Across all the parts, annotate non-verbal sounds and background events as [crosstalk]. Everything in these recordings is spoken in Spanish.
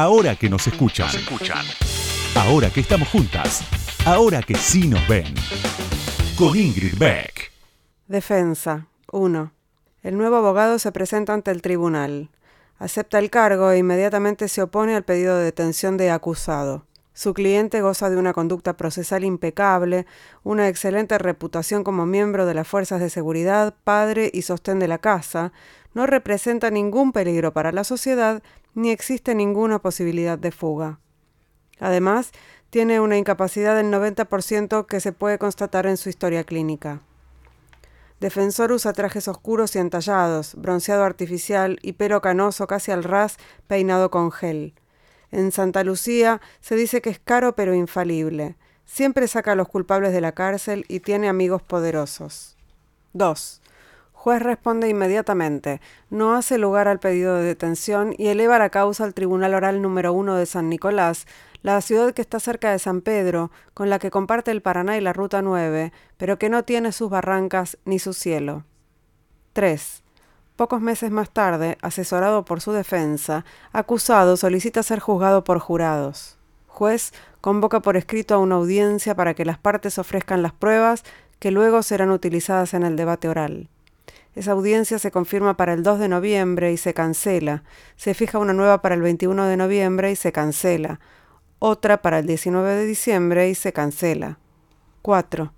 Ahora que nos escuchan. Ahora que estamos juntas. Ahora que sí nos ven. Con Ingrid Beck. Defensa 1. El nuevo abogado se presenta ante el tribunal. Acepta el cargo e inmediatamente se opone al pedido de detención de acusado. Su cliente goza de una conducta procesal impecable, una excelente reputación como miembro de las fuerzas de seguridad, padre y sostén de la casa, no representa ningún peligro para la sociedad ni existe ninguna posibilidad de fuga. Además, tiene una incapacidad del 90% que se puede constatar en su historia clínica. Defensor usa trajes oscuros y entallados, bronceado artificial y pelo canoso casi al ras, peinado con gel. En Santa Lucía se dice que es caro pero infalible. Siempre saca a los culpables de la cárcel y tiene amigos poderosos. 2. Juez responde inmediatamente, no hace lugar al pedido de detención y eleva la causa al Tribunal Oral número 1 de San Nicolás, la ciudad que está cerca de San Pedro, con la que comparte el Paraná y la Ruta 9, pero que no tiene sus barrancas ni su cielo. 3. Pocos meses más tarde, asesorado por su defensa, acusado solicita ser juzgado por jurados. Juez convoca por escrito a una audiencia para que las partes ofrezcan las pruebas que luego serán utilizadas en el debate oral. Esa audiencia se confirma para el 2 de noviembre y se cancela. Se fija una nueva para el 21 de noviembre y se cancela. Otra para el 19 de diciembre y se cancela. 4.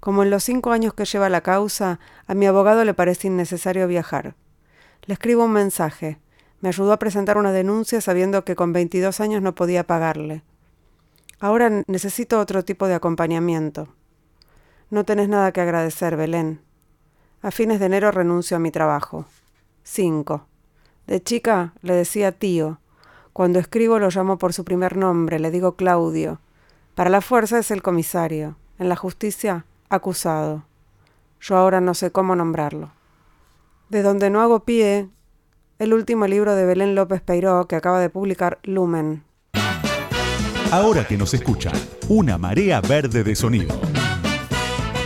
Como en los cinco años que lleva la causa, a mi abogado le parece innecesario viajar. Le escribo un mensaje. Me ayudó a presentar una denuncia sabiendo que con 22 años no podía pagarle. Ahora necesito otro tipo de acompañamiento. No tenés nada que agradecer, Belén. A fines de enero renuncio a mi trabajo. 5. De chica le decía tío. Cuando escribo lo llamo por su primer nombre, le digo Claudio. Para la fuerza es el comisario. En la justicia, acusado. Yo ahora no sé cómo nombrarlo. De donde no hago pie, el último libro de Belén López Peiró que acaba de publicar Lumen. Ahora que nos escuchan, una marea verde de sonido.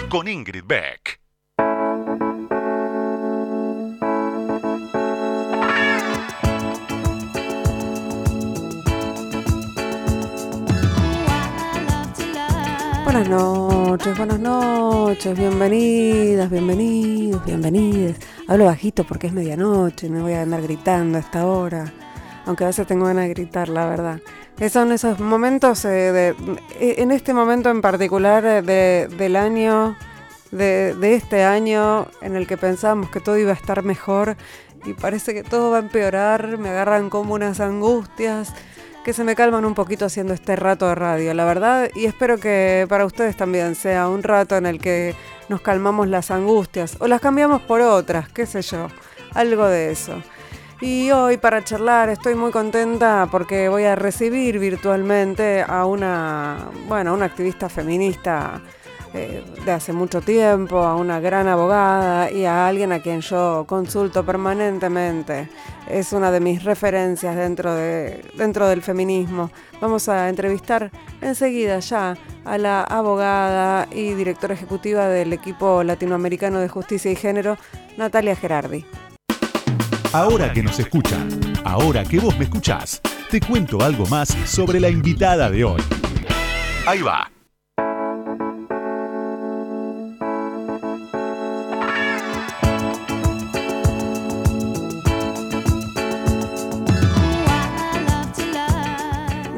Con Ingrid Beck. Buenas noches, buenas noches, bienvenidas, bienvenidos, bienvenidas. Hablo bajito porque es medianoche, no voy a andar gritando a esta hora, aunque a veces tengo ganas de gritar, la verdad. Son esos momentos, eh, eh, en este momento en particular eh, del año, de, de este año, en el que pensábamos que todo iba a estar mejor y parece que todo va a empeorar, me agarran como unas angustias que se me calman un poquito haciendo este rato de radio, la verdad, y espero que para ustedes también sea un rato en el que nos calmamos las angustias o las cambiamos por otras, qué sé yo, algo de eso. Y hoy para charlar estoy muy contenta porque voy a recibir virtualmente a una, bueno, una activista feminista eh, de hace mucho tiempo, a una gran abogada y a alguien a quien yo consulto permanentemente. Es una de mis referencias dentro, de, dentro del feminismo. Vamos a entrevistar enseguida ya a la abogada y directora ejecutiva del equipo latinoamericano de justicia y género, Natalia Gerardi. Ahora que nos escuchan, ahora que vos me escuchás, te cuento algo más sobre la invitada de hoy. Ahí va.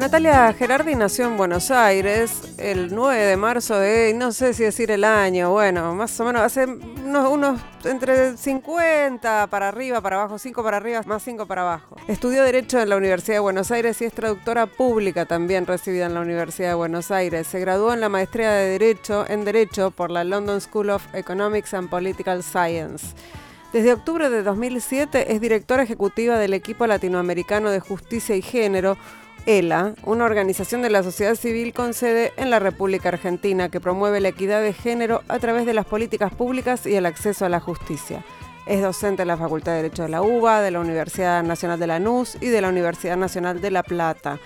Natalia Gerardi nació en Buenos Aires el 9 de marzo de, no sé si decir el año, bueno, más o menos hace unos, entre 50 para arriba, para abajo, 5 para arriba, más 5 para abajo. Estudió Derecho en la Universidad de Buenos Aires y es traductora pública también recibida en la Universidad de Buenos Aires. Se graduó en la maestría de Derecho en Derecho por la London School of Economics and Political Science. Desde octubre de 2007 es directora ejecutiva del equipo latinoamericano de justicia y género, ELA, una organización de la sociedad civil con sede en la República Argentina que promueve la equidad de género a través de las políticas públicas y el acceso a la justicia. Es docente en la Facultad de Derecho de la UBA, de la Universidad Nacional de Lanús y de la Universidad Nacional de La Plata.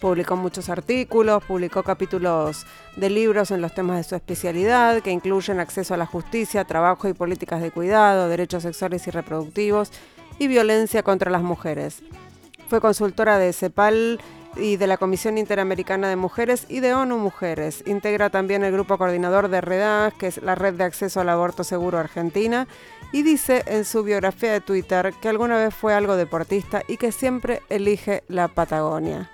Publicó muchos artículos, publicó capítulos de libros en los temas de su especialidad, que incluyen acceso a la justicia, trabajo y políticas de cuidado, derechos sexuales y reproductivos y violencia contra las mujeres. Fue consultora de CEPAL y de la Comisión Interamericana de Mujeres y de ONU Mujeres. Integra también el grupo coordinador de REDAS, que es la Red de Acceso al Aborto Seguro Argentina, y dice en su biografía de Twitter que alguna vez fue algo deportista y que siempre elige la Patagonia.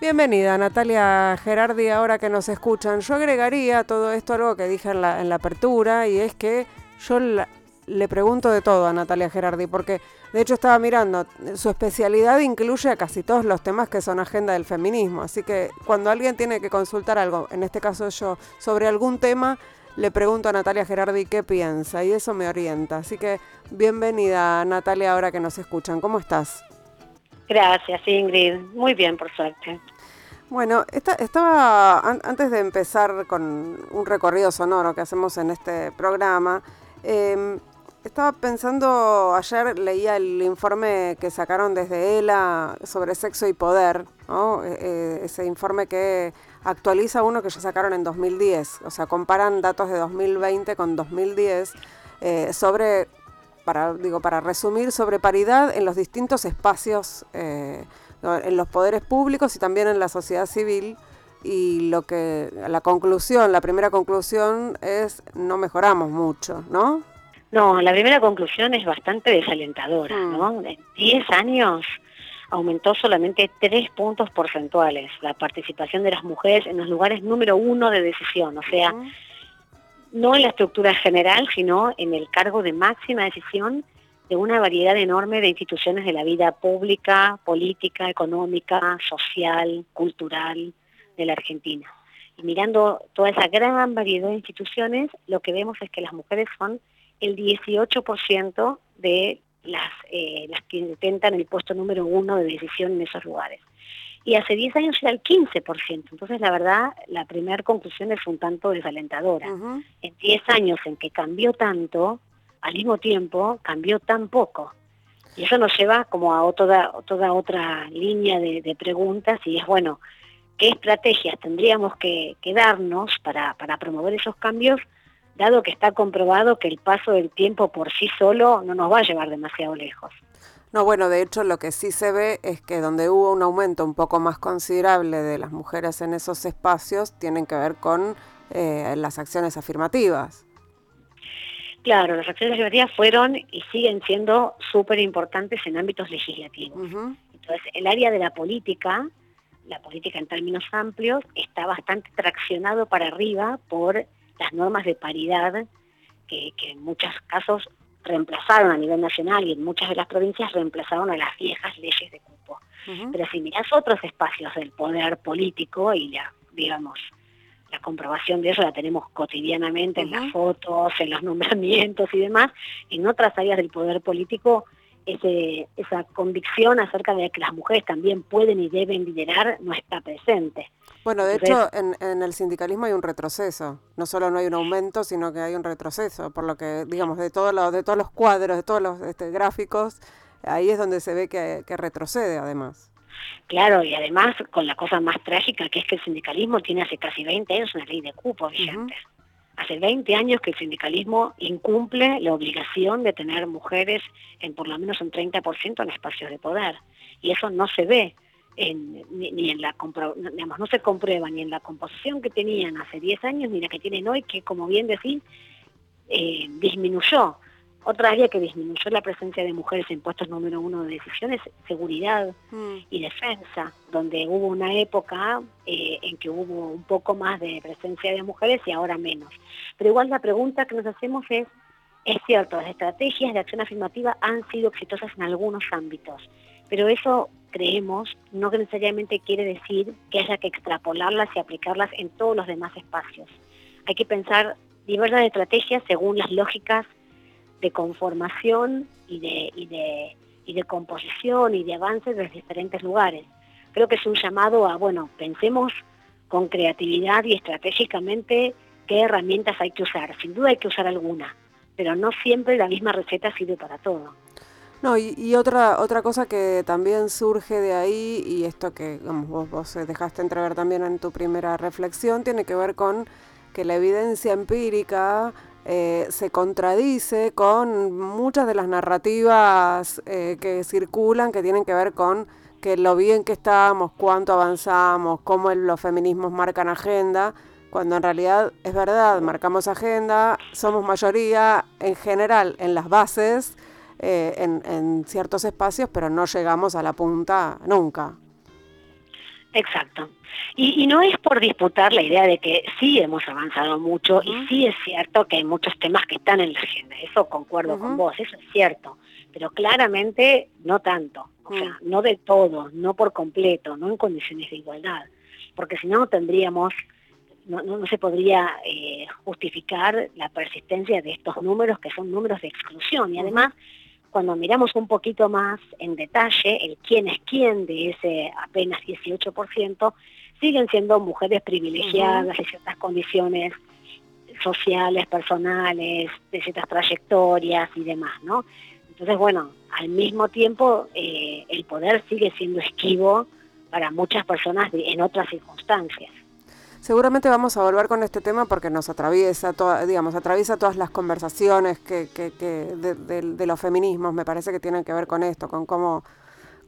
Bienvenida Natalia Gerardi, ahora que nos escuchan. Yo agregaría todo esto algo que dije en la, apertura y es que yo le pregunto de todo a Natalia Gerardi porque de hecho estaba mirando, su especialidad incluye a casi todos los temas que son agenda del feminismo, así que cuando alguien tiene que consultar algo, en este caso yo, sobre algún tema, le pregunto a Natalia Gerardi qué piensa y eso me orienta. Así que bienvenida Natalia ahora que nos escuchan. ¿Cómo estás? Gracias Ingrid, muy bien por suerte. Bueno, estaba antes de empezar con un recorrido sonoro que hacemos en este programa, eh, estaba pensando, ayer leía el informe que sacaron desde ELA sobre sexo y poder, eh, eh, ese informe que actualiza uno que ya sacaron en 2010, o sea, comparan datos de 2020 con 2010 eh, sobre, para, digo, para resumir, sobre paridad en los distintos espacios, en los poderes públicos y también en la sociedad civil. Y lo que la conclusión, la primera conclusión es no mejoramos mucho, ¿no? No, la primera conclusión es bastante desalentadora, mm. ¿no? En 10 años aumentó solamente 3 puntos porcentuales la participación de las mujeres en los lugares número uno de decisión, o sea, no en la estructura general, sino en el cargo de máxima decisión de una variedad enorme de instituciones de la vida pública, política, económica, social, cultural de la Argentina. Y mirando toda esa gran variedad de instituciones, lo que vemos es que las mujeres son el 18% de las, eh, las que intentan el puesto número uno de decisión en esos lugares. Y hace 10 años era el 15%. Entonces, la verdad, la primera conclusión es un tanto desalentadora. En 10 años en que cambió tanto, al mismo tiempo cambió tan poco. Y eso nos lleva como a toda, toda otra línea de, preguntas y es, bueno, ¿qué estrategias tendríamos que, que darnos para, para promover esos cambios dado que está comprobado que el paso del tiempo por sí solo no nos va a llevar demasiado lejos. No, bueno, de hecho lo que sí se ve es que donde hubo un aumento un poco más considerable de las mujeres en esos espacios tienen que ver con eh, las acciones afirmativas. Claro, las acciones afirmativas fueron y siguen siendo súper importantes en ámbitos legislativos. Entonces, el área de la política, la política en términos amplios, está bastante traccionado para arriba por las normas de paridad que, en muchos casos reemplazaron a nivel nacional y en muchas de las provincias reemplazaron a las viejas leyes de cupo. Pero si miras otros espacios del poder político y la, digamos, la comprobación de eso la tenemos cotidianamente en las fotos, en los [laughs] nombramientos y demás, en otras áreas del poder político ese, esa convicción acerca de que las mujeres también pueden y deben liderar no está presente. Bueno, de hecho, en, en, el sindicalismo hay un retroceso. No solo no hay un aumento, sino que hay un retroceso. Por lo que, digamos, de, todo lo, de todos los cuadros, de todos los este, gráficos, ahí es donde se ve que, que retrocede, además. Claro, y además con la cosa más trágica, que es que el sindicalismo tiene hace casi 20 años una ley de cupo vigente. Hace 20 años que el sindicalismo incumple la obligación de tener mujeres en por lo menos un 30% en espacios de poder. Y eso no se ve ni, en la digamos, no se comprueba ni en la composición que tenían hace 10 años ni la que tienen hoy, que como bien decís, eh, disminuyó. Otra área que disminuyó la presencia de mujeres en puestos número uno de decisiones, seguridad mm. y defensa, donde hubo una época eh, en que hubo un poco más de presencia de mujeres y ahora menos. Pero igual la pregunta que nos hacemos es, es cierto, las estrategias de acción afirmativa han sido exitosas en algunos ámbitos, pero eso creemos no necesariamente quiere decir que haya que extrapolarlas y aplicarlas en todos los demás espacios. Hay que pensar diversas estrategias según las lógicas de conformación y de, y de, y de composición y de avance de los diferentes lugares. Creo que es un llamado a, bueno, pensemos con creatividad y estratégicamente qué herramientas hay que usar. Sin duda hay que usar alguna, pero no siempre la misma receta sirve para todo. No, y, otra otra cosa que también surge de ahí, y esto que vos, vos dejaste entrever también en tu primera reflexión, tiene que ver con que la evidencia empírica eh, se contradice con muchas de las narrativas eh, que circulan que tienen que ver con que lo bien que estamos, cuánto avanzamos, cómo los feminismos marcan agenda, cuando en realidad es verdad, marcamos agenda, somos mayoría en general en las bases, eh, en, ciertos espacios, pero no llegamos a la punta nunca. Exacto. Y, no es por disputar la idea de que sí hemos avanzado mucho y sí es cierto que hay muchos temas que están en la agenda, eso concuerdo con vos, eso es cierto, pero claramente no tanto, o sea, no de todo, no por completo, no en condiciones de igualdad, porque si no tendríamos no, se podría eh, justificar la persistencia de estos números que son números de exclusión. Y además, cuando miramos un poquito más en detalle el quién es quién de ese apenas 18%, siguen siendo mujeres privilegiadas de ciertas condiciones sociales, personales, de ciertas trayectorias y demás, ¿no? Entonces, bueno, al mismo tiempo eh, el poder sigue siendo esquivo para muchas personas en otras circunstancias. Seguramente vamos a volver con este tema porque nos atraviesa, digamos, atraviesa todas las conversaciones que, que, de, de, los feminismos, me parece que tienen que ver con esto, con cómo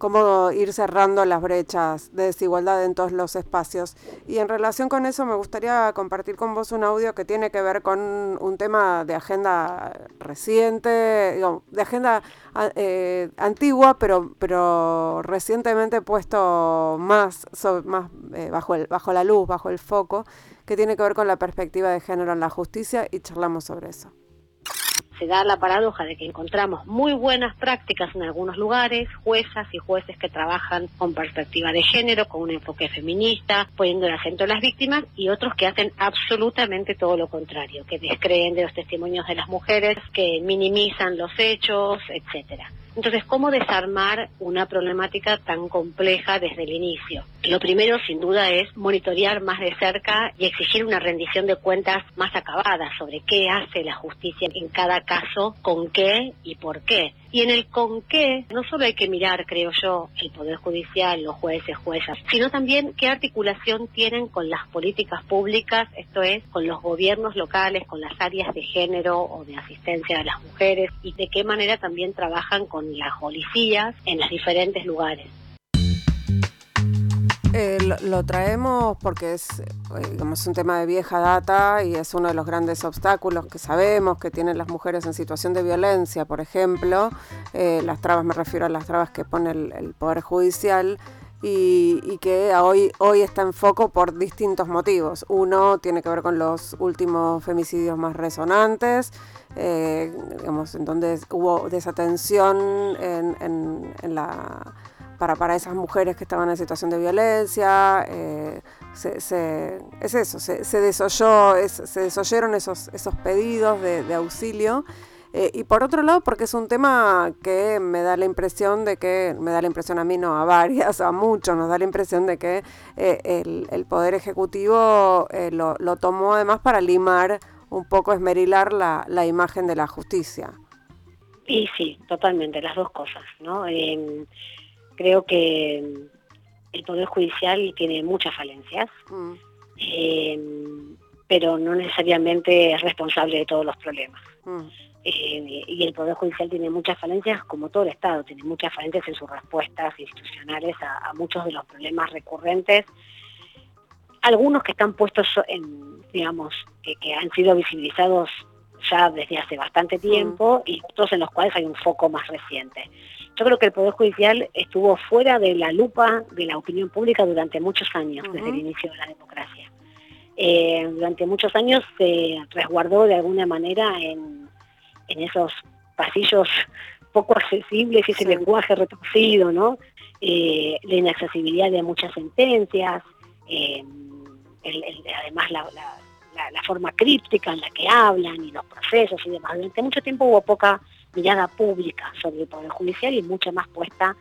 cómo ir cerrando las brechas de desigualdad en todos los espacios. Y en relación con eso me gustaría compartir con vos un audio que tiene que ver con un tema de agenda reciente, de agenda eh, antigua, pero, pero recientemente puesto más, más eh, bajo, el, bajo la luz, bajo el foco, que tiene que ver con la perspectiva de género en la justicia y charlamos sobre eso se da la paradoja de que encontramos muy buenas prácticas en algunos lugares, juezas y jueces que trabajan con perspectiva de género, con un enfoque feminista, poniendo el acento en las víctimas, y otros que hacen absolutamente todo lo contrario, que descreen de los testimonios de las mujeres, que minimizan los hechos, etcétera. Entonces, ¿cómo desarmar una problemática tan compleja desde el inicio? Lo primero, sin duda, es monitorear más de cerca y exigir una rendición de cuentas más acabada sobre qué hace la justicia en cada caso, con qué y por qué. Y en el con qué, no solo hay que mirar, creo yo, el Poder Judicial, los jueces, juezas, sino también qué articulación tienen con las políticas públicas, esto es, con los gobiernos locales, con las áreas de género o de asistencia a las mujeres, y de qué manera también trabajan con las policías en los diferentes lugares. Eh, lo, traemos porque es eh, digamos, un tema de vieja data y es uno de los grandes obstáculos que sabemos que tienen las mujeres en situación de violencia, por ejemplo. Eh, las trabas, me refiero a las trabas que pone el, Poder Judicial. Y, que hoy, hoy está en foco por distintos motivos. Uno tiene que ver con los últimos femicidios más resonantes, digamos, en donde hubo desatención en la para, para esas mujeres que estaban en situación de violencia. Eh, se, es eso, se, se desoyó, se desoyeron esos, esos pedidos de, auxilio. Eh, y por otro lado, porque es un tema que me da la impresión de que, me da la impresión a mí, no a varias, [laughs] a muchos, nos da la impresión de que eh, el, Poder Ejecutivo lo, lo, tomó además para limar un poco, esmerilar la, la imagen de la justicia. Y sí, totalmente, las dos cosas, ¿no? Creo que mm, el Poder Judicial tiene muchas falencias, mm. em, pero no necesariamente es responsable de todos los problemas. Mm. Eh, y el Poder Judicial tiene muchas falencias, como todo el Estado, tiene muchas falencias en sus respuestas institucionales a, muchos de los problemas recurrentes, algunos que están puestos en, digamos, que han sido visibilizados ya desde hace bastante tiempo y otros en los cuales hay un foco más reciente. Yo creo que el Poder Judicial estuvo fuera de la lupa de la opinión pública durante muchos años, desde el inicio de la democracia. Eh, durante muchos años se resguardó de alguna manera en, esos pasillos poco accesibles y ese lenguaje retorcido, ¿no? Eh, la inaccesibilidad de muchas sentencias, eh, además la, la, forma críptica en la que hablan y los procesos y demás. Durante mucho tiempo hubo poca mirada pública sobre el Poder Judicial y mucha más puesta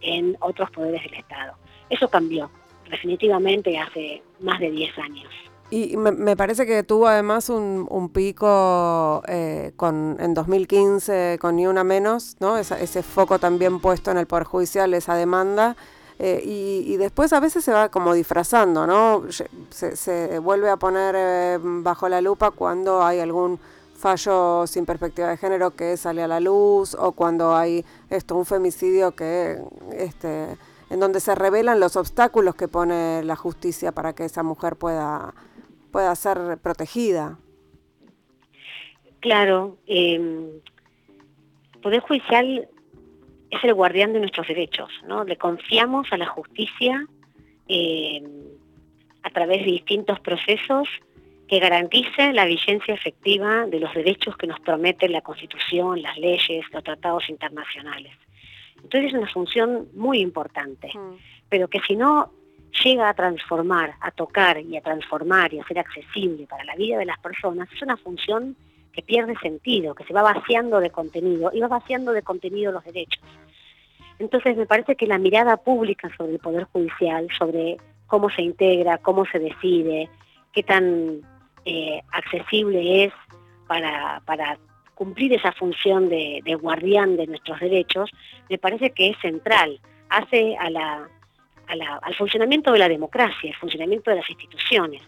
en otros poderes del Estado. Eso cambió definitivamente hace más de 10 años. Y me, parece que tuvo además un, pico eh, con, en 2015 con Ni Una Menos, ¿no? ese foco también puesto en el Poder Judicial, esa demanda. Eh, y, después a veces se va como disfrazando, ¿no? Se, vuelve a poner eh, bajo la lupa cuando hay algún fallo sin perspectiva de género que sale a la luz o cuando hay esto un femicidio que este en donde se revelan los obstáculos que pone la justicia para que esa mujer pueda, pueda ser protegida. Claro, eh, Poder Judicial es el guardián de nuestros derechos, ¿no? Le confiamos a la justicia eh, a través de distintos procesos que garanticen la vigencia efectiva de los derechos que nos promete la Constitución, las leyes, los tratados internacionales. Entonces es una función muy importante, mm. pero que si no llega a transformar, a tocar y a transformar y a ser accesible para la vida de las personas, es una función que pierde sentido, que se va vaciando de contenido y va vaciando de contenido los derechos. Entonces me parece que la mirada pública sobre el Poder Judicial, sobre cómo se integra, cómo se decide, qué tan eh, accesible es para, cumplir esa función de, guardián de nuestros derechos, me parece que es central, hace al funcionamiento de la democracia, el funcionamiento de las instituciones.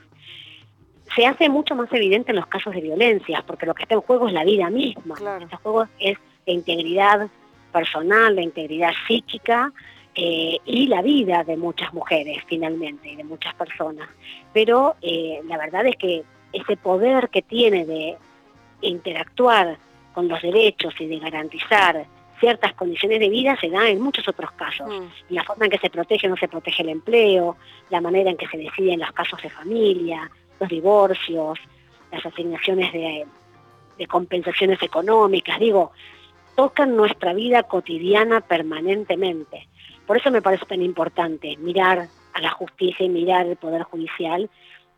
Se hace mucho más evidente en los casos de violencia, porque lo que está en juego es la vida misma. Lo que está en juego es la integridad personal, la integridad psíquica eh, y la vida de muchas mujeres finalmente y de muchas personas. Pero eh, la verdad es que ese poder que tiene de interactuar con los derechos y de garantizar ciertas condiciones de vida se da en muchos otros casos. Mm. La forma en que se protege o no se protege el empleo, la manera en que se deciden los casos de familia, los divorcios, las asignaciones de, de compensaciones económicas. Digo, tocan nuestra vida cotidiana permanentemente. Por eso me parece tan importante mirar a la justicia y mirar el Poder Judicial,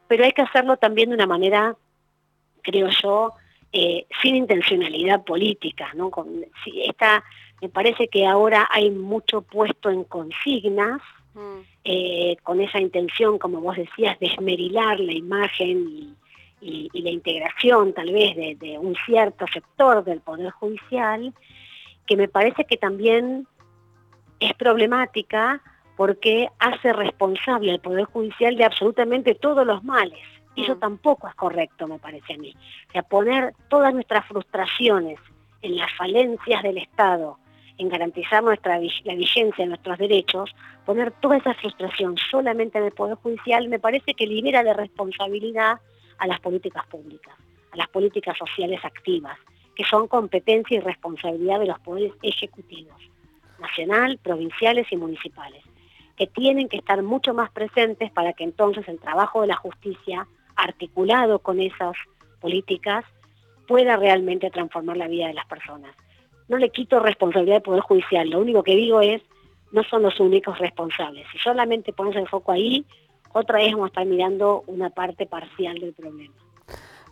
pero hay que hacerlo también de una manera, creo yo, eh, sin intencionalidad política. ¿no? esta, me parece que ahora hay mucho puesto en consignas, mm. eh, con esa intención, como vos decías, de esmerilar la imagen y, la integración tal vez de un cierto sector del Poder Judicial, que me parece que también es problemática porque hace responsable al Poder Judicial de absolutamente todos los males. Y eso mm. tampoco es correcto, me parece a mí. O sea, poner todas nuestras frustraciones en las falencias del Estado, en garantizar nuestra, la vigencia de nuestros derechos, poner toda esa frustración solamente en el Poder Judicial, me parece que libera de responsabilidad a las políticas públicas, a las políticas sociales activas, que son competencia y responsabilidad de los poderes ejecutivos, nacional, provinciales y municipales, que tienen que estar mucho más presentes para que entonces el trabajo de la justicia, articulado con esas políticas, pueda realmente transformar la vida de las personas. No le quito responsabilidad al Poder Judicial, lo único que digo es, no son los únicos responsables. Si solamente pones el foco ahí, otra vez vamos a estar mirando una parte parcial del problema.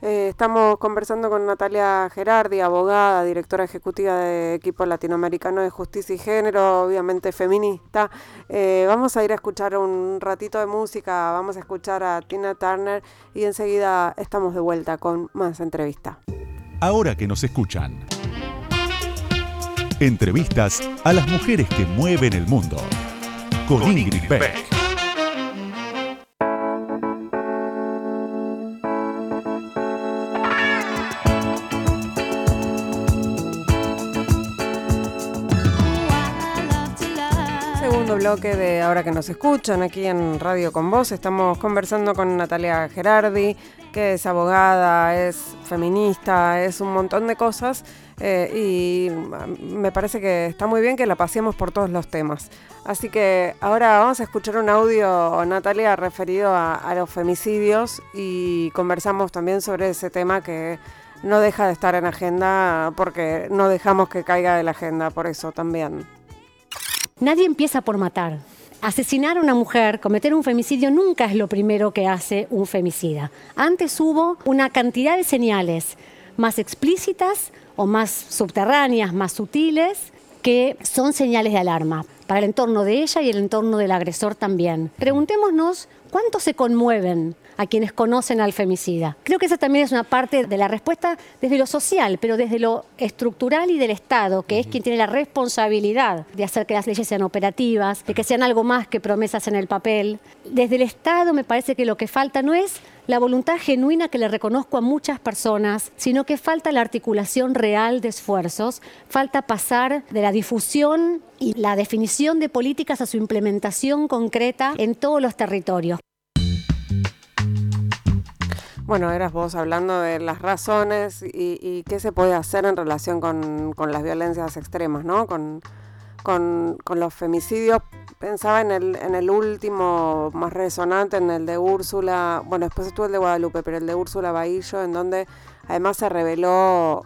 Eh, estamos conversando con Natalia Gerardi, abogada, directora ejecutiva de Equipo Latinoamericano de Justicia y Género, obviamente feminista. Eh, vamos a ir a escuchar un ratito de música, vamos a escuchar a Tina Turner y enseguida estamos de vuelta con más entrevista. Ahora que nos escuchan. Entrevistas a las mujeres que mueven el mundo. Con, Ingrid Beck. Bloque Ahora que nos escuchan aquí en Radio con Vos. Estamos conversando con Natalia Gerardi, que es abogada, es feminista, es un montón de cosas. Eh, y me parece que está muy bien que la pasemos por todos los temas. Así que ahora vamos a escuchar un audio, Natalia, referido a los femicidios y conversamos también sobre ese tema que no deja de estar en agenda porque no dejamos que caiga de la agenda, por eso también. Nadie empieza por matar. Asesinar a una mujer, cometer un femicidio, nunca es lo primero que hace un femicida. Antes hubo una cantidad de señales más explícitas o más subterráneas, más sutiles, que son señales de alarma para el entorno de ella y el entorno del agresor también. Preguntémonos ¿Cuánto se conmueven a quienes conocen al femicida? Creo que esa también es una parte de la respuesta desde lo social, pero desde lo estructural y del Estado, que es quien tiene la responsabilidad de hacer que las leyes sean operativas, de que sean algo más que promesas en el papel. Desde el Estado me parece que lo que falta no es la voluntad genuina que le reconozco a muchas personas, sino que falta la articulación real de esfuerzos, falta pasar de la difusión y la definición de políticas a su implementación concreta en todos los territorios. Bueno, eras vos hablando de las razones y, qué se puede hacer en relación con, las violencias extremas, ¿no? Con, con, los femicidios. Pensaba en el, en el último más resonante, en el de Úrsula, bueno, después estuvo el de Guadalupe, pero el de Úrsula Bahillo, en donde además se reveló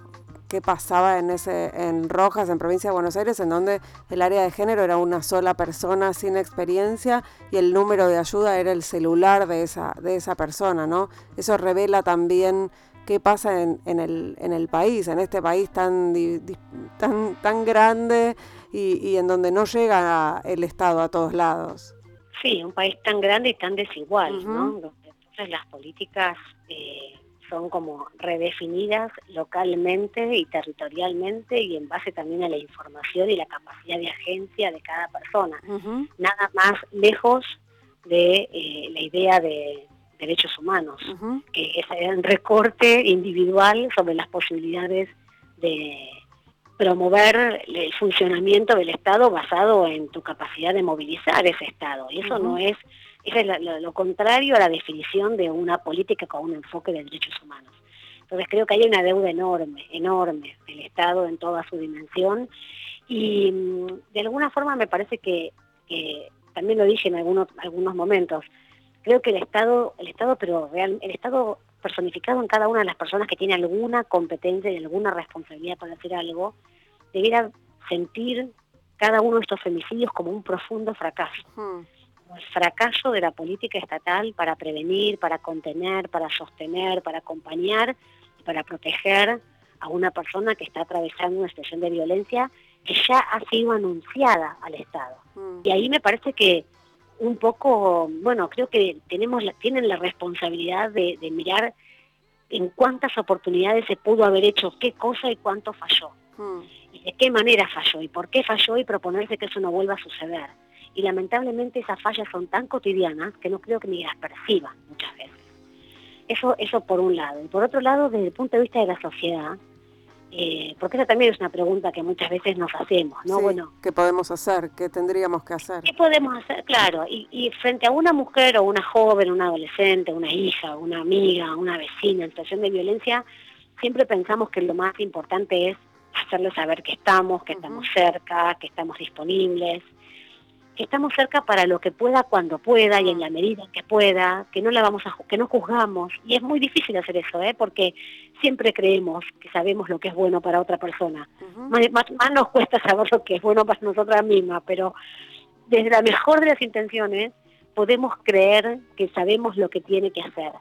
qué pasaba en ese en Rojas, en provincia de Buenos Aires, en donde el área de género era una sola persona sin experiencia y el número de ayuda era el celular de esa, de esa persona, ¿no? Eso revela también qué pasa en, en, el, en el país, en este país tan, tan, tan grande y, en donde no llega el Estado a todos lados. Sí, un país tan grande y tan desigual, ¿no? Entonces las políticas... Eh, son como redefinidas localmente y territorialmente y en base también a la información y la capacidad de agencia de cada persona. Nada más lejos de eh, la idea de derechos humanos, que es un recorte individual sobre las posibilidades de promover el funcionamiento del Estado basado en tu capacidad de movilizar ese Estado. Y eso no es es lo, contrario a la definición de una política con un enfoque de derechos humanos. Entonces creo que hay una deuda enorme, enorme del Estado en toda su dimensión y mm, de alguna forma me parece que, también lo dije en algunos, algunos momentos, creo que el Estado, el Estado, pero real, el Estado personificado en cada una de las personas que tiene alguna competencia y alguna responsabilidad para hacer algo, debiera sentir cada uno de estos femicidios como un profundo fracaso. Hmm fracaso de la política estatal para prevenir, para contener, para sostener, para acompañar y para proteger a una persona que está atravesando una situación de violencia que ya ha sido anunciada al Estado. Mm. Y ahí me parece que un poco, bueno, creo que tenemos tienen la responsabilidad de, mirar en cuántas oportunidades se pudo haber hecho qué cosa y cuánto falló. Mm. Y de qué manera falló y por qué falló y proponerse que eso no vuelva a suceder y lamentablemente esas fallas son tan cotidianas que no creo que ni las perciban muchas veces. Eso, eso por un lado. Y por otro lado, desde el punto de vista de la sociedad, eh, porque esa también es una pregunta que muchas veces nos hacemos, ¿no? bueno, ¿qué podemos hacer? ¿Qué tendríamos que hacer? ¿Qué podemos hacer? Claro, y, y, frente a una mujer o una joven, una adolescente, una hija, una amiga, una vecina en situación de violencia, siempre pensamos que lo más importante es hacerle saber que estamos, que estamos cerca, que estamos disponibles, que estamos cerca para lo que pueda cuando pueda y en la medida que pueda, que no la vamos a que no juzgamos y es muy difícil hacer eso, ¿eh? porque siempre creemos que sabemos lo que es bueno para otra persona. más, nos cuesta saber lo que es bueno para nosotras mismas, pero desde la mejor de las intenciones podemos creer que sabemos lo que tiene que hacer.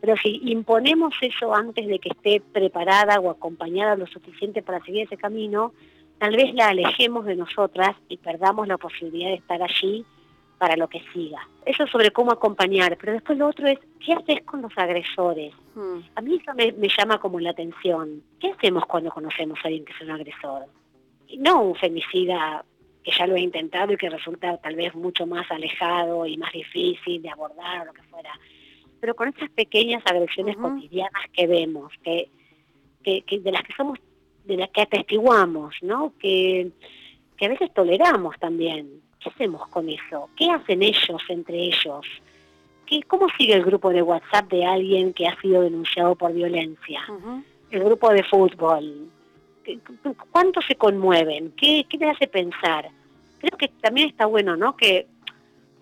Pero si imponemos eso antes de que esté preparada o acompañada lo suficiente para seguir ese camino, tal vez la alejemos de nosotras y perdamos la posibilidad de estar allí para lo que siga. Eso sobre cómo acompañar, pero después lo otro es, ¿qué haces con los agresores? Hmm. A mí eso me, llama como la atención. ¿Qué hacemos cuando conocemos a alguien que es un agresor? Y no un femicida que ya lo he intentado y que resulta tal vez mucho más alejado y más difícil de abordar o lo que fuera. Pero con estas pequeñas agresiones cotidianas que vemos, que, que, de las que somos de la que atestiguamos, ¿no? Que, que a veces toleramos también. ¿Qué hacemos con eso? ¿Qué hacen ellos entre ellos? ¿Qué, ¿Cómo sigue el grupo de WhatsApp de alguien que ha sido denunciado por violencia? El grupo de fútbol. ¿Cuánto se conmueven? ¿Qué, ¿Qué te hace pensar? Creo que también está bueno, ¿no? Que,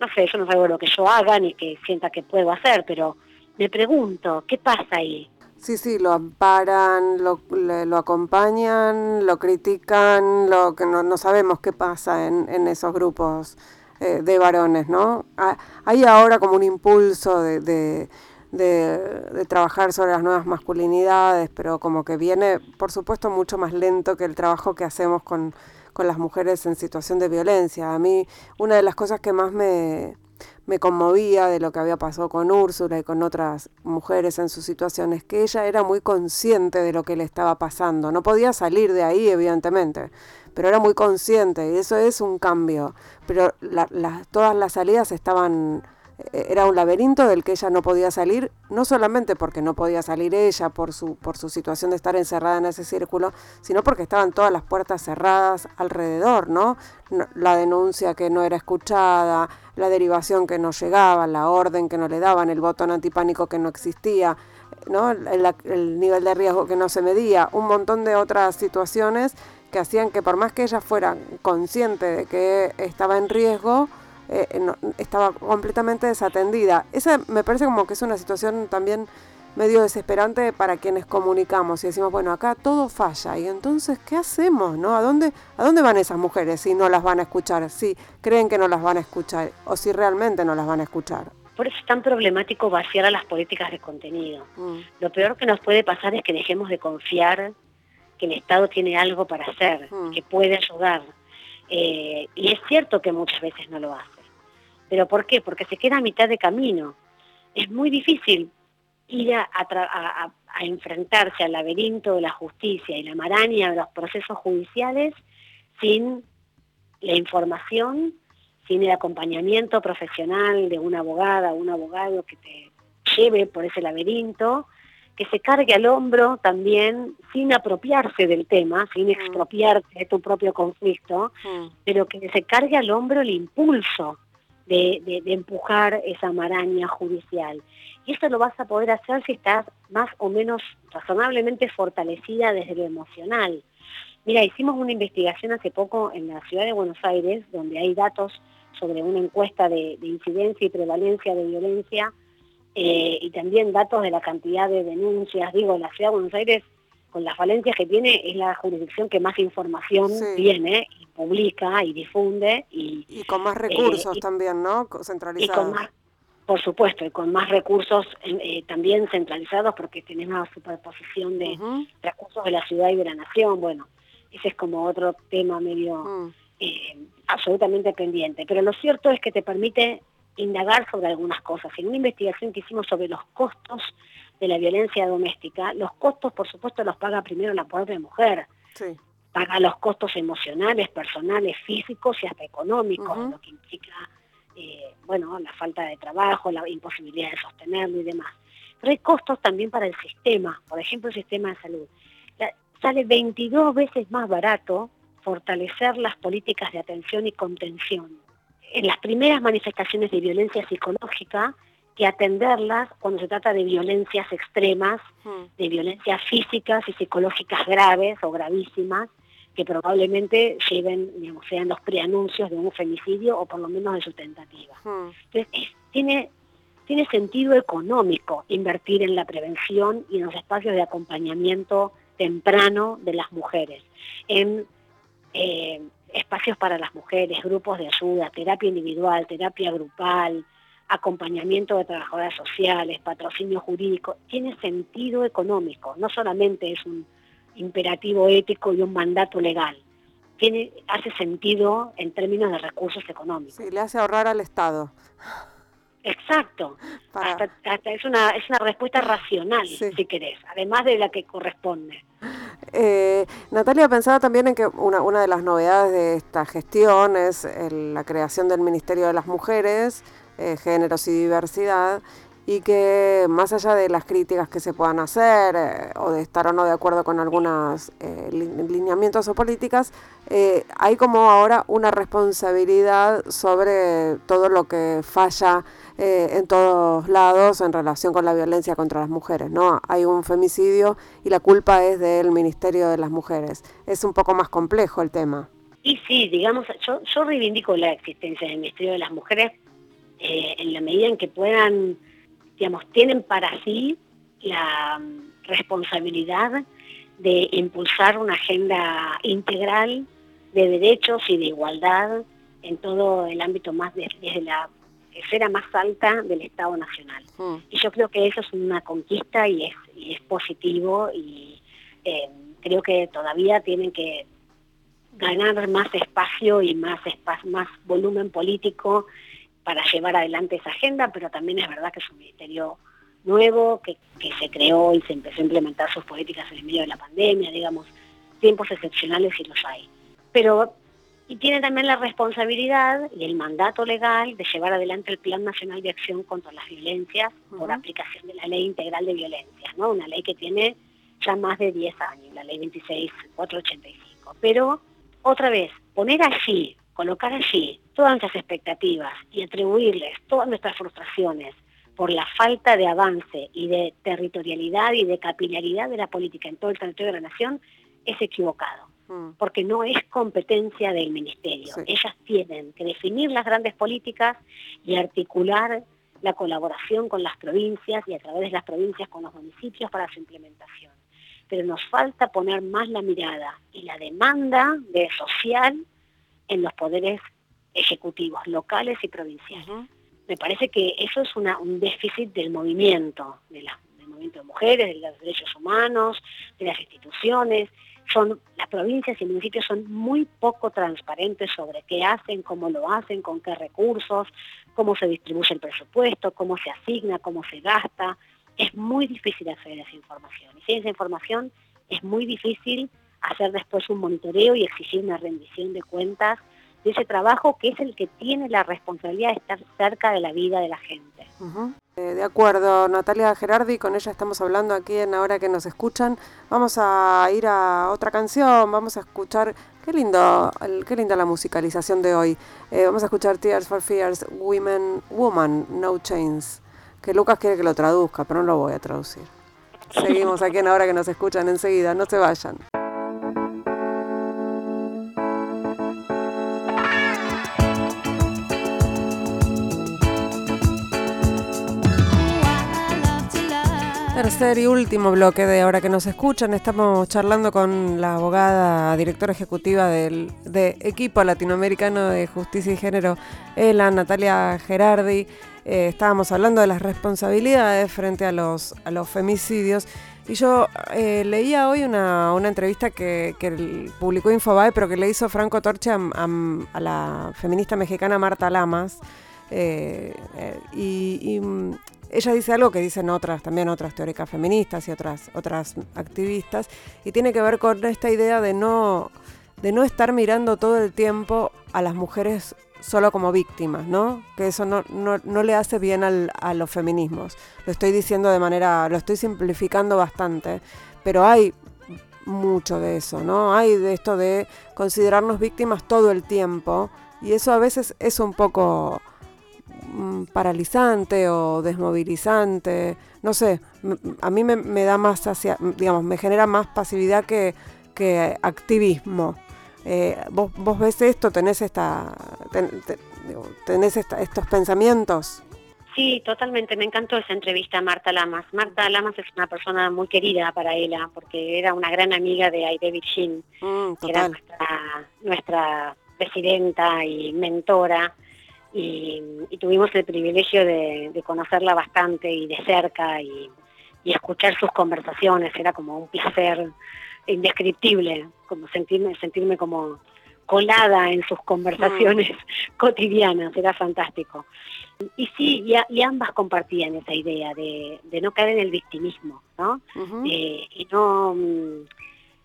no sé, eso no algo lo que yo haga ni que sienta que puedo hacer, pero me pregunto, ¿qué pasa ahí? Sí, sí, lo amparan, lo, lo acompañan, lo critican, lo que no, no sabemos qué pasa en, en esos grupos eh, de varones, ¿no? Ah, hay ahora como un impulso de, de, de, trabajar sobre las nuevas masculinidades, pero como que viene, por supuesto, mucho más lento que el trabajo que hacemos con, con las mujeres en situación de violencia. A mí, una de las cosas que más me, me conmovía de lo que había pasado con Úrsula y con otras mujeres en sus situaciones, que ella era muy consciente de lo que le estaba pasando. No podía salir de ahí, evidentemente, pero era muy consciente y eso es un cambio. Pero todas las salidas estaban era un laberinto del que ella no podía salir, no solamente porque no podía salir ella por su, por su situación de estar encerrada en ese círculo, sino porque estaban todas las puertas cerradas alrededor, ¿no? la denuncia que no era escuchada, la derivación que no llegaba, la orden que no le daban, el botón antipánico que no existía, ¿no? El, el nivel de riesgo que no se medía, un montón de otras situaciones que hacían que por más que ella fuera consciente de que estaba en riesgo, eh, estaba completamente desatendida. Esa me parece como que es una situación también medio desesperante para quienes comunicamos y decimos, bueno, acá todo falla y entonces, ¿qué hacemos? ¿no? ¿A, dónde, ¿A dónde van esas mujeres si no las van a escuchar? Si creen que no las van a escuchar o si realmente no las van a escuchar. Por eso es tan problemático vaciar a las políticas de contenido. Mm. Lo peor que nos puede pasar es que dejemos de confiar que el Estado tiene algo para hacer, mm. que puede ayudar. Eh, y es cierto que muchas veces no lo hace. ¿Pero por qué? Porque se queda a mitad de camino. Es muy difícil ir a, enfrentarse al laberinto de la justicia y la maraña de los procesos judiciales sin la información, sin el acompañamiento profesional de una abogada o un abogado que te lleve por ese laberinto, que se cargue al hombro también sin apropiarse del tema, sin mm. expropiarte de tu propio conflicto, mm. pero que se cargue al hombro el impulso de, empujar esa maraña judicial. Y esto lo vas a poder hacer si estás más o menos razonablemente fortalecida desde lo emocional. Mira, hicimos una investigación hace poco en la ciudad de Buenos Aires, donde hay datos sobre una encuesta de, incidencia y prevalencia de violencia eh, y también datos de la cantidad de denuncias. Digo, la ciudad de Buenos Aires con las falencias que tiene, es la jurisdicción que más información tiene, publica y difunde. Y, con más recursos eh, también, ¿no? Centralizados. por supuesto, y con más recursos eh, también centralizados porque tenemos una superposición de recursos de la ciudad y de la nación. Bueno, ese es como otro tema medio mm. eh, absolutamente pendiente. Pero lo cierto es que te permite indagar sobre algunas cosas. En una investigación que hicimos sobre los costos de la violencia doméstica, los costos, por supuesto, los paga primero la pobre mujer. Paga los costos emocionales, personales, físicos y hasta económicos, lo que implica, eh, bueno, la falta de trabajo, la imposibilidad de sostenerlo y demás. Pero hay costos también para el sistema, por ejemplo, el sistema de salud. sale 22 veces más barato fortalecer las políticas de atención y contención. En las primeras manifestaciones de violencia psicológica, que atenderlas cuando se trata de violencias extremas, de violencias físicas y psicológicas graves o gravísimas, que probablemente lleven, digamos, sean los preanuncios de un femicidio o por lo menos de su tentativa. Hmm. Entonces, tiene, tiene sentido económico invertir en la prevención y en los espacios de acompañamiento temprano de las mujeres, en eh, espacios para las mujeres, grupos de ayuda, terapia individual, terapia grupal, acompañamiento de trabajadoras sociales, patrocinio jurídico, tiene sentido económico, no solamente es un imperativo ético y un mandato legal, tiene, hace sentido en términos de recursos económicos. Sí, le hace ahorrar al Estado. Exacto. [laughs] es, una, es una respuesta racional, si querés, además de la que corresponde. Eh, Natalia pensaba también en que una, una de las novedades de esta gestión es la creación del Ministerio de las Mujeres, eh, géneros y diversidad y que más allá de las críticas que se puedan hacer eh, o de estar o no de acuerdo con algunos eh, lineamientos o políticas, hay como ahora una responsabilidad sobre todo lo que falla en todos lados en relación con la violencia contra las mujeres. ¿no? Hay un femicidio y la culpa es del Ministerio de las Mujeres. Es un poco más complejo el tema. Y sí, digamos, yo, yo reivindico la existencia del Ministerio de las Mujeres eh, en la medida en que puedan, digamos, tienen para sí la mm, responsabilidad de impulsar una agenda integral de derechos y de igualdad en todo el ámbito más desde la esfera más alta del Estado Nacional. Mm. Y yo creo que eso es una conquista y es, es positivo y eh, creo que todavía tienen que ganar más espacio y más, más volumen político para llevar adelante esa agenda, pero también es verdad que es un ministerio nuevo, que, que se creó y se empezó a implementar sus políticas en el medio de la pandemia, digamos, tiempos excepcionales y los hay. Pero y tiene también la responsabilidad y el mandato legal de llevar adelante el Plan Nacional de Acción contra las Violencias por aplicación de la Ley Integral de Violencias, ¿no? Una ley que tiene ya más de 10 años, la Ley 26485. Pero, otra vez, poner allí, colocar allí todas nuestras expectativas y atribuirles todas nuestras frustraciones por la falta de avance y de territorialidad y de capilaridad de la política en todo el territorio de la nación es equivocado. Mm. porque no es competencia del ministerio. Ellas tienen que definir las grandes políticas y articular la colaboración con las provincias y a través de las provincias con los municipios para su implementación. Pero nos falta poner más la mirada y la demanda de social en los poderes ejecutivos locales y provinciales. Me parece que eso es un déficit del movimiento, de del movimiento de mujeres, de los derechos humanos, de las instituciones, son las provincias y municipios son muy poco transparentes sobre qué hacen, cómo lo hacen, con qué recursos, cómo se distribuye el presupuesto, cómo se asigna, cómo se gasta. Es muy difícil acceder a esa información. Y sin esa información es muy difícil hacer después un monitoreo y exigir una rendición de cuentas de ese trabajo que es el que tiene la responsabilidad de estar cerca de la vida de la gente. Eh, de acuerdo, Natalia Gerardi, con ella estamos hablando aquí en Ahora que nos escuchan. Vamos a ir a otra canción, vamos a escuchar, qué lindo, qué linda la musicalización de hoy. Eh, vamos a escuchar Tears for Fears, Women, Woman, No Chains, que Lucas quiere que lo traduzca, pero no lo voy a traducir. [laughs] Seguimos aquí en Ahora que nos escuchan enseguida, no se vayan. Tercer y último bloque de ahora que nos escuchan, estamos charlando con la abogada, directora ejecutiva del de Equipo Latinoamericano de Justicia y Género, ELA, Natalia Gerardi. Eh, estábamos hablando de las responsabilidades frente a los, a los femicidios. Y yo eh, leía hoy una, entrevista que, publicó Infobae, pero que le hizo Franco Torche a, la feminista mexicana Marta Lamas. Eh, y ella dice algo que dicen otras, también otras teóricas feministas y otras, otras activistas, y tiene que ver con esta idea de no, de no estar mirando todo el tiempo a las mujeres solo como víctimas, ¿no? Que eso no, no, le hace bien al, a los feminismos. Lo estoy diciendo de manera, lo estoy simplificando bastante, pero hay mucho de eso, ¿no? Hay de esto de considerarnos víctimas todo el tiempo, y eso a veces es un poco paralizante o desmovilizante, no sé, a mí me, da más hacia, digamos, me genera más pasividad que, que activismo. Eh, ¿vos, ¿vos, ves esto? ¿Tenés, esta, tenés estos pensamientos? Sí, totalmente. Me encantó esa entrevista a Marta Lamas. Marta Lamas es una persona muy querida para ella, porque era una gran amiga de Aide Virgin, mm, que era nuestra, nuestra presidenta y mentora y, tuvimos el privilegio de, conocerla bastante y de cerca y, escuchar sus conversaciones, era como un placer indescriptible, como sentirme, sentirme como colada en sus conversaciones mm. [laughs] cotidianas, era fantástico. Y sí, y, ambas compartían esa idea de, no caer en el victimismo, ¿no? Eh, y no, mm,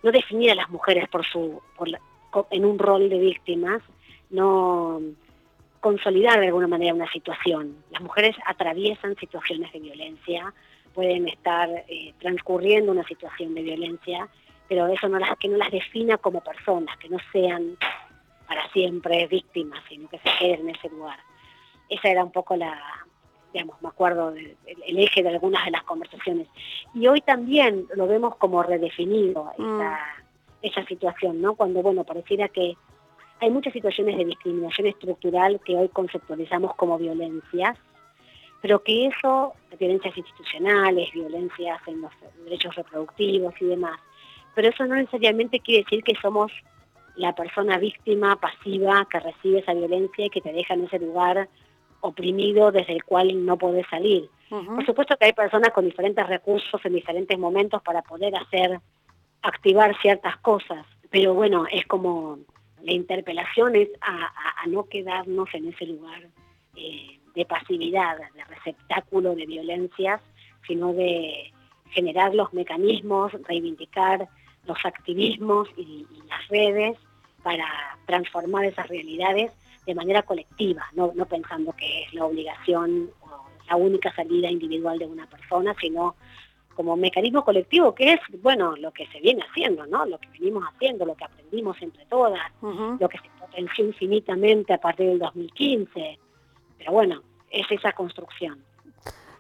no definir a las mujeres por su, en un rol de víctimas, no consolidar de alguna manera una situación. Las mujeres atraviesan situaciones de violencia, pueden estar eh, transcurriendo una situación de violencia, pero eso no las, que no las defina como personas, que no sean para siempre víctimas, sino que se queden en ese lugar. Esa era un poco la, digamos, me acuerdo del el eje de algunas de las conversaciones. Y hoy también lo vemos como redefinido esa, mm. esa situación, ¿no? Cuando, bueno, pareciera que hay muchas situaciones de discriminación estructural que hoy conceptualizamos como violencias, pero que eso, violencias institucionales, violencias en los derechos reproductivos y demás, pero eso no necesariamente quiere decir que somos la persona víctima, pasiva, que recibe esa violencia y que te deja en ese lugar oprimido desde el cual no podés salir. Por supuesto que hay personas con diferentes recursos en diferentes momentos para poder hacer, activar ciertas cosas, pero bueno, es como la interpelación es a, no quedarnos en ese lugar eh, de pasividad, de receptáculo de violencias, sino de generar los mecanismos, reivindicar los activismos y, las redes para transformar esas realidades de manera colectiva, no, no pensando que es la obligación o la única salida individual de una persona, sino como mecanismo colectivo, que es, bueno, lo que se viene haciendo, ¿no? Lo que venimos haciendo, lo que aprendimos entre todas, lo que se potenció infinitamente a partir del 2015. Pero bueno, es esa construcción.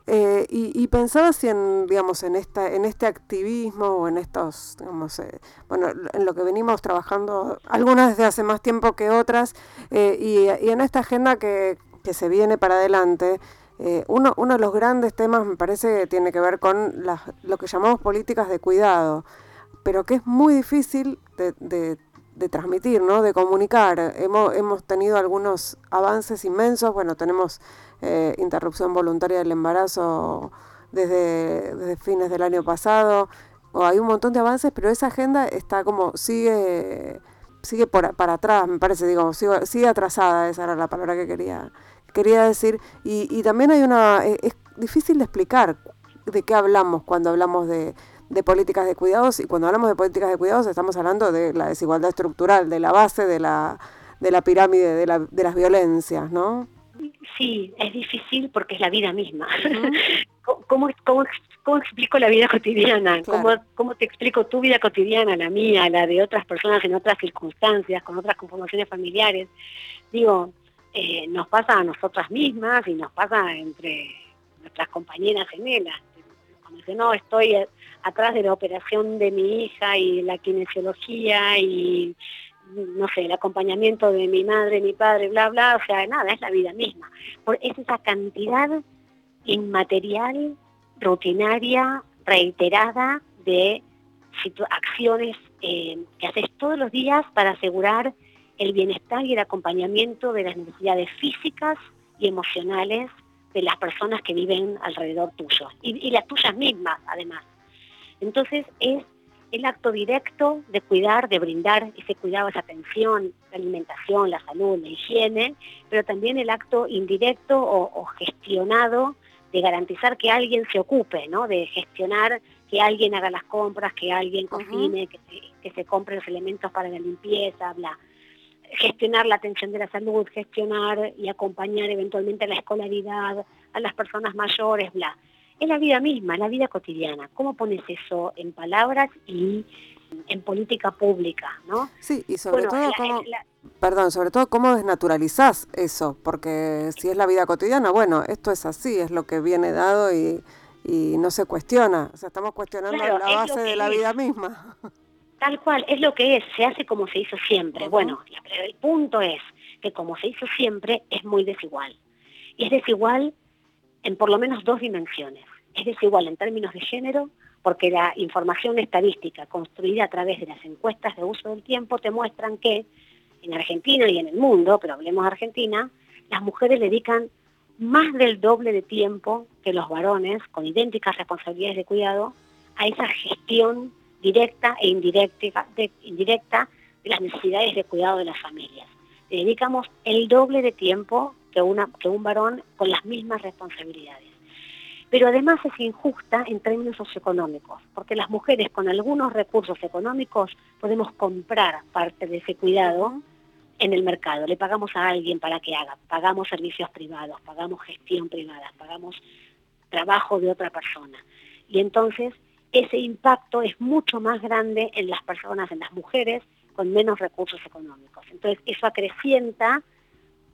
Eh, y, pensaba si en, digamos, en, esta, en este activismo o en estos, digamos, eh, bueno, en lo que venimos trabajando, algunas desde hace más tiempo que otras, eh, y, en esta agenda que, que se viene para adelante, eh, uno, uno de los grandes temas me parece que tiene que ver con lo que llamamos políticas de cuidado, pero que es muy difícil de, transmitir, ¿no? de comunicar. Hemos, hemos tenido algunos avances inmensos, bueno, tenemos eh, interrupción voluntaria del embarazo desde, fines del año pasado, o hay un montón de avances, pero esa agenda está como, sigue sigue para atrás, me parece, digo, sigue, sigue atrasada, esa era la palabra que quería quería decir, y, también hay una, eh, es, difícil de explicar de qué hablamos cuando hablamos de, políticas de cuidados y cuando hablamos de políticas de cuidados estamos hablando de la desigualdad estructural, de la base de la, de la pirámide de, la, de las violencias, ¿no? Sí, es difícil porque es la vida misma. [laughs] ¿Cómo, cómo, cómo, explico la vida cotidiana? ¿Cómo, ¿Cómo te explico tu vida cotidiana, la mía, la de otras personas en otras circunstancias, con otras conformaciones familiares? Digo, eh, nos pasa a nosotras mismas y nos pasa entre nuestras compañeras gemelas. Cuando dice, no, estoy atrás de la operación de mi hija y la kinesiología y, no sé, el acompañamiento de mi madre, mi padre, bla, bla, o sea, nada, es la vida misma. Es esa cantidad inmaterial, rutinaria, reiterada de acciones eh, que haces todos los días para asegurar el bienestar y el acompañamiento de las necesidades físicas y emocionales de las personas que viven alrededor tuyo y, las tuyas mismas además. Entonces es el acto directo de cuidar, de brindar ese cuidado, esa atención, la alimentación, la salud, la higiene, pero también el acto indirecto o, gestionado de garantizar que alguien se ocupe, ¿no? de gestionar que alguien haga las compras, que alguien cocine, que, se, que se compre los elementos para la limpieza, bla gestionar la atención de la salud, gestionar y acompañar eventualmente la escolaridad, a las personas mayores, bla. Es la vida misma, la vida cotidiana. ¿Cómo pones eso en palabras y en política pública, ¿no? Sí, y sobre todo cómo, perdón, sobre todo cómo desnaturalizás eso, porque si es la vida cotidiana, bueno, esto es así, es lo que viene dado y, no se cuestiona, o sea, estamos cuestionando la base de la vida misma. [laughs] Tal cual, es lo que es, se hace como se hizo siempre. Bueno, el punto es que como se hizo siempre es muy desigual. Y es desigual en por lo menos dos dimensiones. Es desigual en términos de género, porque la información estadística construida a través de las encuestas de uso del tiempo te muestran que en Argentina y en el mundo, pero hablemos de Argentina, las mujeres dedican más del doble de tiempo que los varones con idénticas responsabilidades de cuidado a esa gestión directa e indirecta de, indirecta de las necesidades de cuidado de las familias. Le dedicamos el doble de tiempo que, una, que un varón con las mismas responsabilidades. Pero además es injusta en términos socioeconómicos, porque las mujeres con algunos recursos económicos podemos comprar parte de ese cuidado en el mercado. Le pagamos a alguien para que haga, pagamos servicios privados, pagamos gestión privada, pagamos trabajo de otra persona. Y entonces ese impacto es mucho más grande en las personas, en las mujeres, con menos recursos económicos. Entonces, eso acrecienta,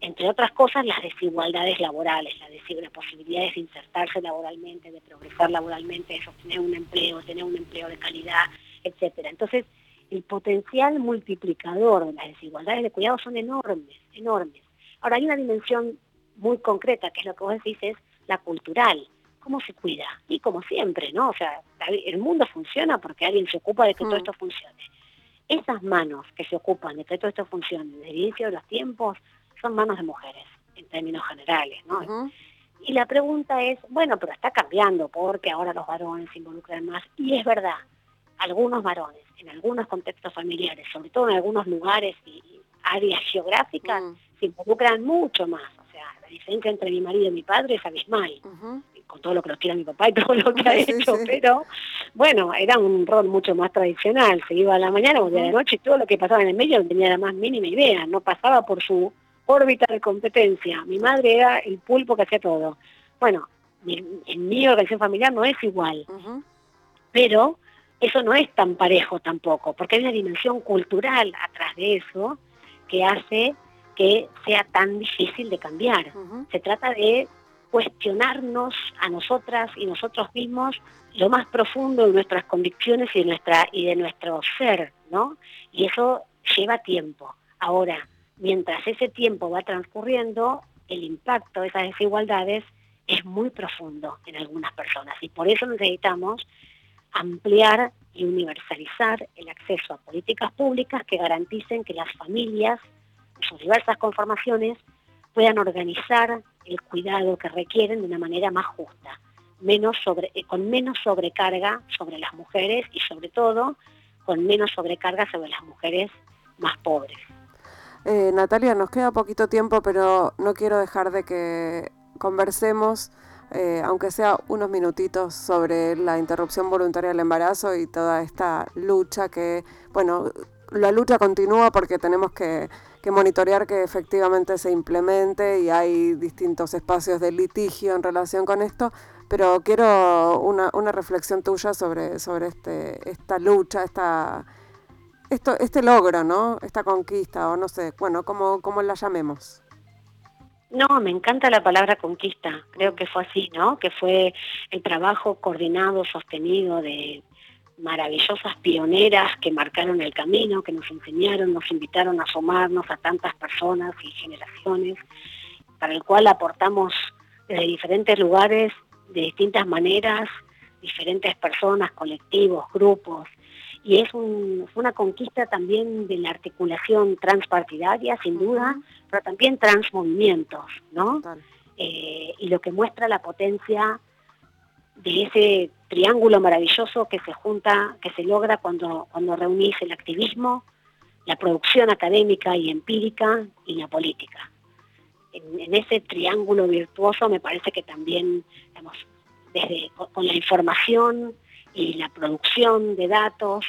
entre otras cosas, las desigualdades laborales, las, posibilidades de insertarse laboralmente, de progresar laboralmente, de sostener un empleo, tener un empleo de calidad, etcétera. Entonces, el potencial multiplicador de las desigualdades de cuidado son enormes, enormes. Ahora, hay una dimensión muy concreta, que es lo que vos decís, es la cultural cómo se cuida. Y como siempre, ¿no? O sea, el mundo funciona porque alguien se ocupa de que todo mm. esto funcione. Esas manos que se ocupan de que todo esto funcione desde el inicio de los tiempos son manos de mujeres, en términos generales, ¿no? Y la pregunta es, bueno, pero está cambiando porque ahora los varones se involucran más. Y es verdad, algunos varones, en algunos contextos familiares, sobre todo en algunos lugares y áreas geográficas, mm. se involucran mucho más. O sea, La diferencia entre mi marido y mi padre es abismal, con todo lo que nos quiera mi papá y todo lo que ha [laughs] hecho, pero bueno, era un rol mucho más tradicional, se iba a la mañana, volvía a la noche y todo lo que pasaba en el medio no tenía la más mínima idea, no pasaba por su órbita de competencia. Mi madre era el pulpo que hacía todo. Bueno, en mi organización familiar no es igual, pero eso no es tan parejo tampoco, porque hay una dimensión cultural atrás de eso que hace que sea tan difícil de cambiar. Se trata de cuestionarnos a nosotras y nosotros mismos lo más profundo de nuestras convicciones y de, nuestra, y de nuestro ser, ¿no? Y eso lleva tiempo. Ahora, mientras ese tiempo va transcurriendo, el impacto de esas desigualdades es muy profundo en algunas personas y por eso necesitamos ampliar y universalizar el acceso a políticas públicas que garanticen que las familias, en sus diversas conformaciones, puedan organizar el cuidado que requieren de una manera más justa, menos sobre, eh, con menos sobrecarga sobre las mujeres y sobre todo con menos sobrecarga sobre las mujeres más pobres. Eh, Natalia, nos queda poquito tiempo, pero no quiero dejar de que conversemos, eh, aunque sea unos minutitos, sobre la interrupción voluntaria del embarazo y toda esta lucha que, bueno, la lucha continúa porque tenemos que, monitorear que efectivamente se implemente y hay distintos espacios de litigio en relación con esto, pero quiero una, una reflexión tuya sobre, sobre este, esta lucha, esta esto, este logro, ¿no? Esta conquista, o no sé, bueno, como, como la llamemos. No, me encanta la palabra conquista. Creo que fue así, ¿no? Que fue el trabajo coordinado, sostenido de maravillosas pioneras que marcaron el camino, que nos enseñaron, nos invitaron a asomarnos a tantas personas y generaciones, para el cual aportamos desde diferentes lugares, de distintas maneras, diferentes personas, colectivos, grupos, y es una conquista también de la articulación transpartidaria, sin duda, pero también transmovimientos, ¿no? Eh, y lo que muestra la potencia de ese triángulo maravilloso que se junta, que se logra cuando, cuando reunís el activismo, la producción académica y empírica y la política. En, ese triángulo virtuoso me parece que también, digamos, desde, con la información, y la producción de datos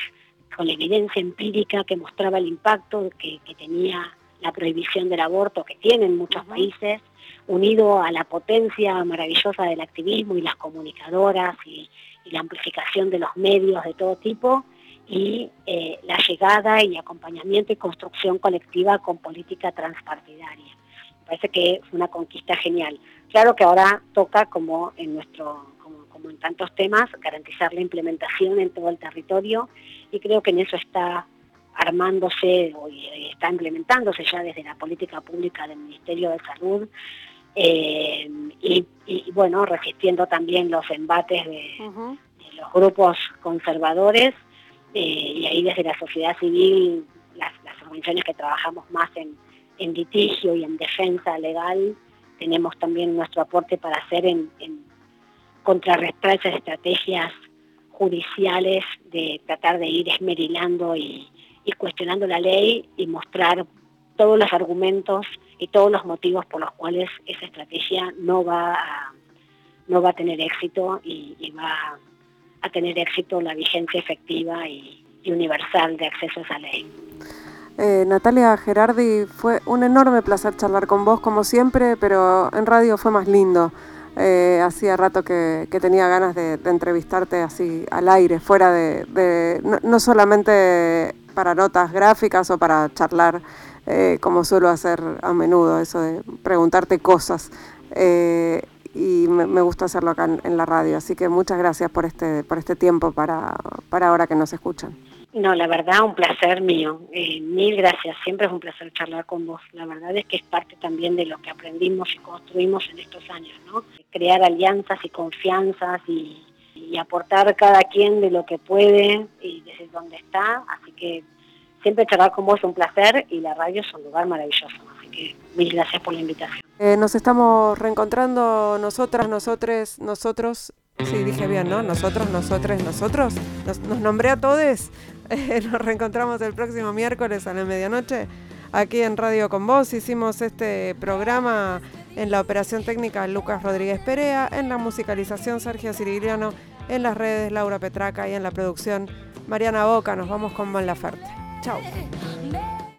con la evidencia empírica que mostraba el impacto que, tenía la prohibición del aborto que tienen muchos países, unido a la potencia maravillosa del activismo y las comunicadoras y, la amplificación de los medios de todo tipo y eh, la llegada y acompañamiento y construcción colectiva con política transpartidaria. Me parece que es una conquista genial. Claro que ahora toca, como en nuestro como en tantos temas, garantizar la implementación en todo el territorio y creo que en eso está armándose o está implementándose ya desde la política pública del Ministerio de Salud eh, y, bueno, resistiendo también los embates de, los grupos conservadores eh, y ahí desde la sociedad civil, las, organizaciones que trabajamos más en, litigio y en defensa legal, tenemos también nuestro aporte para hacer en contrarrestar esas estrategias judiciales de tratar de ir esmerilando y, cuestionando la ley y mostrar todos los argumentos y todos los motivos por los cuales esa estrategia no va a, no va a tener éxito y, va a tener éxito la vigencia efectiva y, universal de acceso a esa ley. Eh, Natalia Gerardi, fue un enorme placer charlar con vos como siempre, pero en radio fue más lindo. Eh, hacía rato que, tenía ganas de, entrevistarte así al aire, fuera de, no, solamente para notas gráficas o para charlar eh, como suelo hacer a menudo, eso de preguntarte cosas. Eh, y me, gusta hacerlo acá en, la radio, así que muchas gracias por este, por este tiempo para, para ahora que nos escuchan. No, la verdad, un placer mío. Eh, mil gracias. Siempre es un placer charlar con vos. La verdad es que es parte también de lo que aprendimos y construimos en estos años, ¿no? Crear alianzas y confianzas y, aportar cada quien de lo que puede y desde donde está. Así que siempre charlar con vos es un placer y la radio es un lugar maravilloso. Así que mil gracias por la invitación. Eh, nos estamos reencontrando nosotras, nosotros, nosotros Sí, dije bien, ¿no? Nosotros, nosotros, nosotros. Nos, nombré a todos. [laughs] nos reencontramos el próximo miércoles a la medianoche aquí en Radio con Vos. Hicimos este programa En la operación técnica Lucas Rodríguez Perea, en la musicalización Sergio Cirigliano, en las redes, Laura Petraca y en la producción, Mariana Boca. Nos vamos con Mon Laferte. Chao.